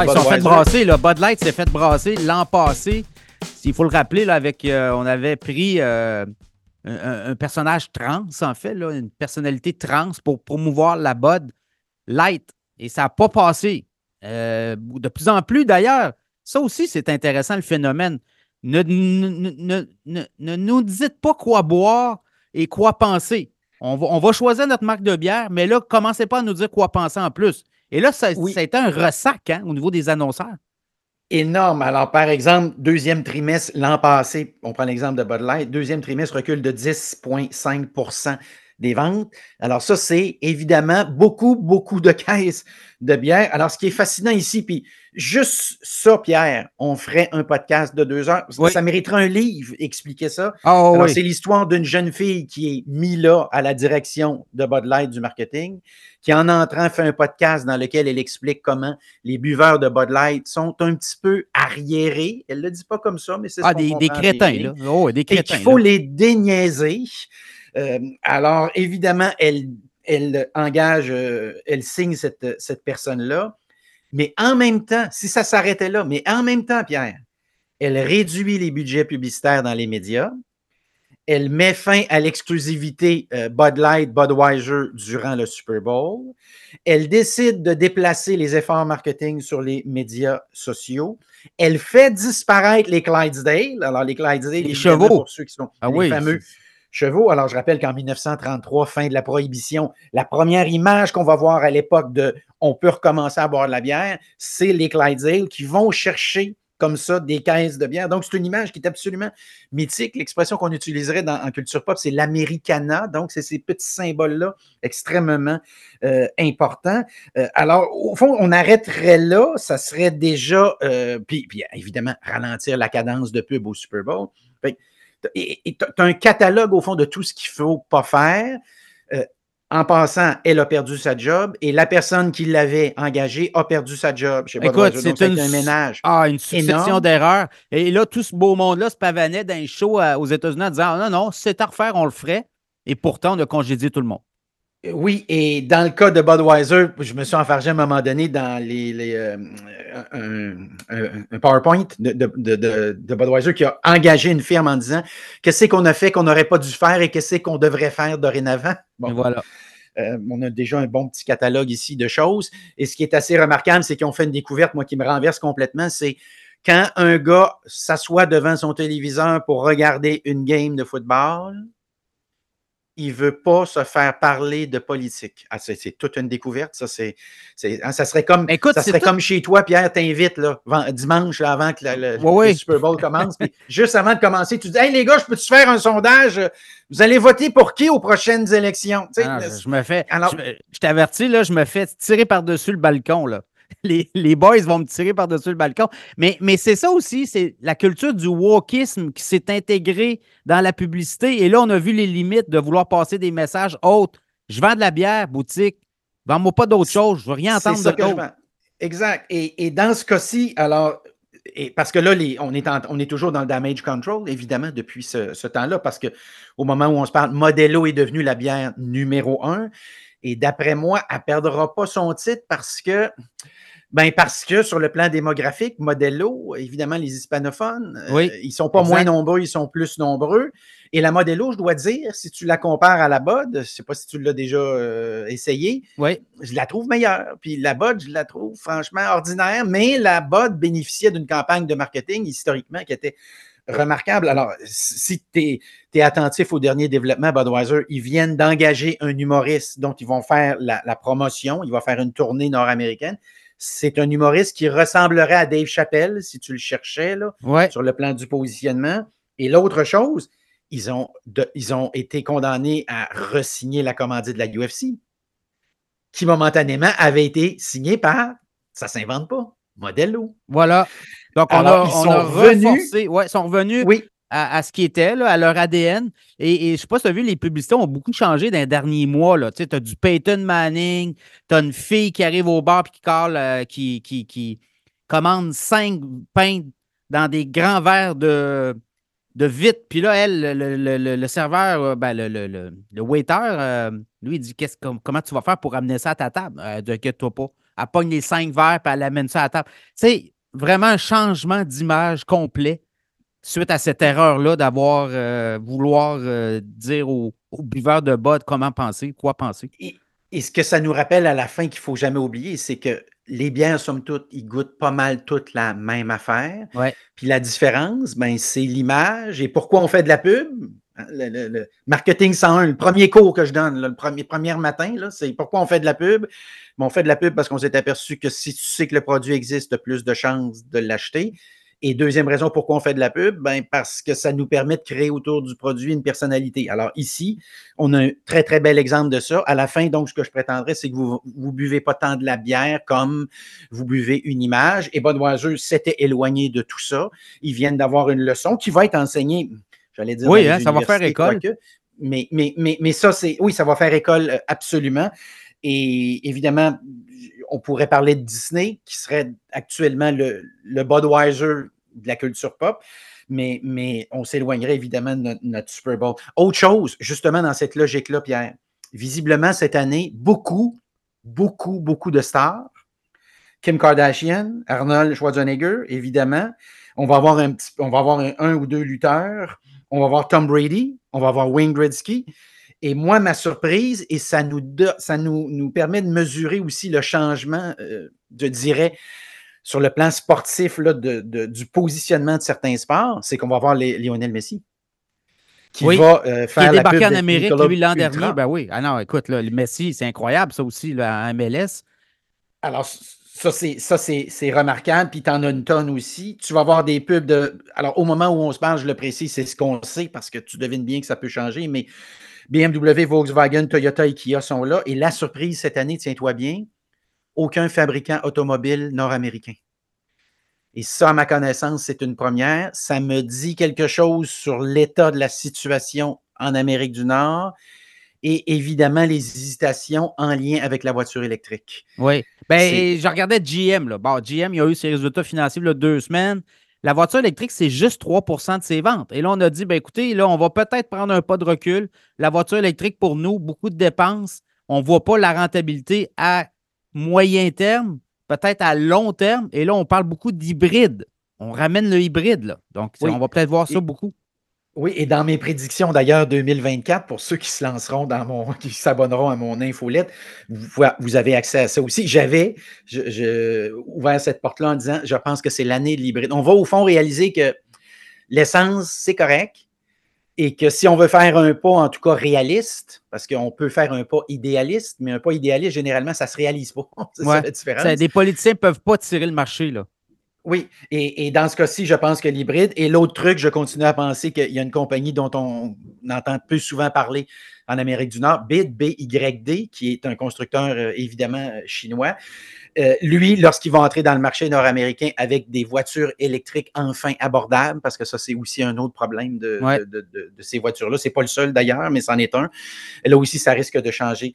ah, Ils sont fait brasser. Là. Bud Light s'est fait brasser l'an passé. Il faut le rappeler, là, avec, euh, on avait pris euh, un, personnage trans, en fait, là, une personnalité trans pour promouvoir la Bud Light. Et ça n'a pas passé. Euh, de plus en plus, d'ailleurs, ça aussi, c'est intéressant, le phénomène. Ne, ne, ne, ne, nous dites pas quoi boire et quoi penser. On va, on va, choisir notre marque de bière, mais là, commencez pas à nous dire quoi penser en plus. Et là, ça, a été un ressac hein, au niveau des annonceurs. Énorme. Alors, par exemple, deuxième trimestre l'an passé, on prend l'exemple de Bud Light, deuxième trimestre recule de 10,5 des ventes. Alors ça, c'est évidemment beaucoup, beaucoup de caisses de bière. Alors, ce qui est fascinant ici, puis juste ça, Pierre, on ferait un podcast de deux heures. Ça mériterait un livre, expliquer ça. Ah, c'est l'histoire d'une jeune fille qui est mise là à la direction de Bud Light du marketing, qui en entrant fait un podcast dans lequel elle explique comment les buveurs de Bud Light sont un petit peu arriérés. Elle ne le dit pas comme ça, mais c'est ah, des, des, crétins, là. Oh, des crétins. Et qu'il faut les déniaiser. Euh, alors, évidemment, elle, elle engage, euh, elle signe cette, cette personne-là. Mais en même temps, si ça s'arrêtait là, mais en même temps, Pierre, elle réduit les budgets publicitaires dans les médias. Elle met fin à l'exclusivité euh, Bud Light, Budweiser durant le Super Bowl. Elle décide de déplacer les efforts marketing sur les médias sociaux. Elle fait disparaître les Clydesdale. Alors, les Clydesdale, les chevaux, pour ceux qui sont ah les fameux chevaux. Alors, je rappelle qu'en 1933, fin de la prohibition, la première image qu'on va voir à l'époque de on peut recommencer à boire de la bière, c'est les Clydesdale qui vont chercher comme ça des caisses de bière. Donc, c'est une image qui est absolument mythique. L'expression qu'on utiliserait dans, en culture pop, c'est l'americana. Donc, c'est ces petits symboles-là extrêmement euh, importants. Euh, alors, au fond, on arrêterait là. Ça serait déjà, euh, puis, puis, évidemment, ralentir la cadence de pub au Super Bowl. Tu as un catalogue, au fond, de tout ce qu'il ne faut pas faire. Euh, en passant, elle a perdu sa job et la personne qui l'avait engagée a perdu sa job. Je sais pas Écoute, c'est un ménage. Ah, une succession d'erreurs. Et là, tout ce beau monde-là se pavanait dans un show euh, aux États-Unis en disant non, non, c'est à refaire, on le ferait. Et pourtant, on a congédié tout le monde. Oui, et dans le cas de Budweiser, je me suis enfargé à un moment donné dans les, euh, un, PowerPoint de, de, Budweiser qui a engagé une firme en disant qu'est-ce qu'on a fait qu'on n'aurait pas dû faire et qu'est-ce qu'on devrait faire dorénavant. Bon. Voilà. Euh, on a déjà un bon petit catalogue ici de choses. Et ce qui est assez remarquable, c'est qu'ils ont fait une découverte, moi, qui me renverse complètement, c'est quand un gars s'assoit devant son téléviseur pour regarder une game de football, il veut pas se faire parler de politique. Ah, c'est, toute une découverte. Ça, c'est, hein, ça serait comme, ça serait comme chez toi, Pierre t'invite là, dimanche avant que le, Super Bowl commence. juste avant de commencer, tu dis Hey les gars, je peux-tu faire un sondage? Vous allez voter pour qui aux prochaines élections? Ah, je me fais. je, je t'avertis, là, je me fais tirer par-dessus le balcon. Là. les, boys vont me tirer par-dessus le balcon. Mais, mais c'est ça aussi, c'est la culture du wokisme qui s'est intégrée dans la publicité. Et là, on a vu les limites de vouloir passer des messages autres. Je vends de la bière, boutique. Vends-moi pas d'autre chose. Je veux rien entendre de toi. Exact. Et, dans ce cas-ci, alors, parce que là, on, est on est toujours dans le damage control, évidemment, depuis ce, ce temps-là, parce qu'au moment où on se parle, Modelo est devenu la bière numéro un. Et d'après moi, elle ne perdra pas son titre parce que ben parce que sur le plan démographique, Modelo, évidemment, les hispanophones, euh, ils ne sont pas moins nombreux, ils sont plus nombreux. Et la Modelo, je dois dire, si tu la compares à la Bud, je ne sais pas si tu l'as déjà euh, essayé, oui. je la trouve meilleure. Puis la Bud, je la trouve franchement ordinaire, mais la Bud bénéficiait d'une campagne de marketing historiquement qui était remarquable. Alors, si tu es, attentif au dernier développement, Budweiser, ils viennent d'engager un humoriste dont ils vont faire la, la promotion, il va faire une tournée nord-américaine. C'est un humoriste qui ressemblerait à Dave Chappelle, si tu le cherchais, là, sur le plan du positionnement. Et l'autre chose, ils ont, ils ont été condamnés à resigner la commandite de la UFC, qui momentanément avait été signée par, ça ne s'invente pas, Modelo. Voilà. Donc, on a, ils sont revenus. Ouais, sont revenus oui à, ce qui était, là, à leur ADN. Et, je ne sais pas si tu as vu, les publicités ont beaucoup changé dans les derniers mois. Tu as du Peyton Manning, tu as une fille qui arrive au bar et qui, euh, qui, qui, qui, commande cinq pains dans des grands verres de, de vite. Puis là, elle, le, serveur, euh, ben, le, waiter, euh, lui, il dit comment tu vas faire pour amener ça à ta table? Euh, T'inquiète-toi pas. elle pogne les cinq verres, puis elle amène ça à la table. C'est vraiment un changement d'image complet suite à cette erreur-là d'avoir euh, vouloir euh, dire aux, buveurs de bud comment penser, quoi penser. Et, ce que ça nous rappelle à la fin qu'il ne faut jamais oublier, c'est que les bières, somme toute, ils goûtent pas mal toute la même affaire. Puis la différence, ben, c'est l'image. Et pourquoi on fait de la pub? Le, marketing 101, le premier cours que je donne, le premier, matin, c'est pourquoi on fait de la pub? on fait de la pub parce qu'on s'est aperçu que si tu sais que le produit existe, tu as plus de chances de l'acheter. Et deuxième raison pourquoi on fait de la pub, ben parce que ça nous permet de créer autour du produit une personnalité. Alors ici, on a un très, très bel exemple de ça. À la fin, donc, ce que je prétendrais, c'est que vous ne buvez pas tant de la bière comme vous buvez une image. Et Budweiser s'était éloigné de tout ça. Ils viennent d'avoir une leçon qui va être enseignée, j'allais dire. Oui, hein, ça va faire école. mais, mais, mais, mais ça, c'est. Oui, ça va faire école euh, absolument. Et évidemment, on pourrait parler de Disney, qui serait actuellement le, Budweiser de la culture pop, mais, mais on s'éloignerait évidemment de notre, Super Bowl. Autre chose, justement, dans cette logique-là, Pierre, visiblement, cette année, beaucoup, beaucoup, beaucoup de stars. Kim Kardashian, Arnold Schwarzenegger, évidemment. On va avoir un, petit, on va avoir un, ou deux lutteurs. On va avoir Tom Brady. On va avoir Wayne Gretzky. Et moi, ma surprise, et ça nous, ça nous, nous permet de mesurer aussi le changement, euh, je dirais, sur le plan sportif là, de, du positionnement de certains sports, c'est qu'on va voir les, Lionel Messi. Qui va euh, faire qui est débarqué en Amérique, lui, l'an dernier. Ben oui. Ah non, écoute, là, le Messi, c'est incroyable, ça aussi, là, en MLS. Alors, ça, c'est remarquable, puis tu en as une tonne aussi. Tu vas avoir des pubs de. Alors, au moment où on se parle, je le précise, c'est ce qu'on sait parce que tu devines bien que ça peut changer, mais BMW, Volkswagen, Toyota et Kia sont là. Et la surprise cette année, tiens-toi bien, aucun fabricant automobile nord-américain. Et ça, à ma connaissance, c'est une première. Ça me dit quelque chose sur l'état de la situation en Amérique du Nord et évidemment les hésitations en lien avec la voiture électrique. Oui. Ben, je regardais GM. Là. Bon, GM, il a eu ses résultats financiers il deux semaines. La voiture électrique, c'est juste 3% de ses ventes. Et là, on a dit, ben, écoutez, là, on va peut-être prendre un pas de recul. La voiture électrique, pour nous, beaucoup de dépenses. On ne voit pas la rentabilité à moyen terme, peut-être à long terme. Et là, on parle beaucoup d'hybride. On ramène le hybride. Là. Donc, on va peut-être voir ça beaucoup. Oui, et dans mes prédictions d'ailleurs 2024, pour ceux qui se lanceront dans mon, qui s'abonneront à mon infolette, vous, vous, avez accès à ça aussi. J'avais je, ouvert cette porte-là en disant, je pense que c'est l'année de l'hybride. On va au fond réaliser que l'essence, c'est correct et que si on veut faire un pas, en tout cas réaliste, parce qu'on peut faire un pas idéaliste, mais un pas idéaliste, généralement, ça ne se réalise pas. c'est ça la différence. des politiciens ne peuvent pas tirer le marché, là. Oui, et, dans ce cas-ci, je pense que l'hybride. Et l'autre truc, je continue à penser qu'il y a une compagnie dont on entend peu souvent parler en Amérique du Nord, BID, BYD, qui est un constructeur euh, évidemment euh, chinois. Euh, lui, lorsqu'il va entrer dans le marché nord-américain avec des voitures électriques enfin abordables, parce que ça, c'est aussi un autre problème de, de ces voitures-là. Ce n'est pas le seul d'ailleurs, mais c'en est un. Là aussi, ça risque de changer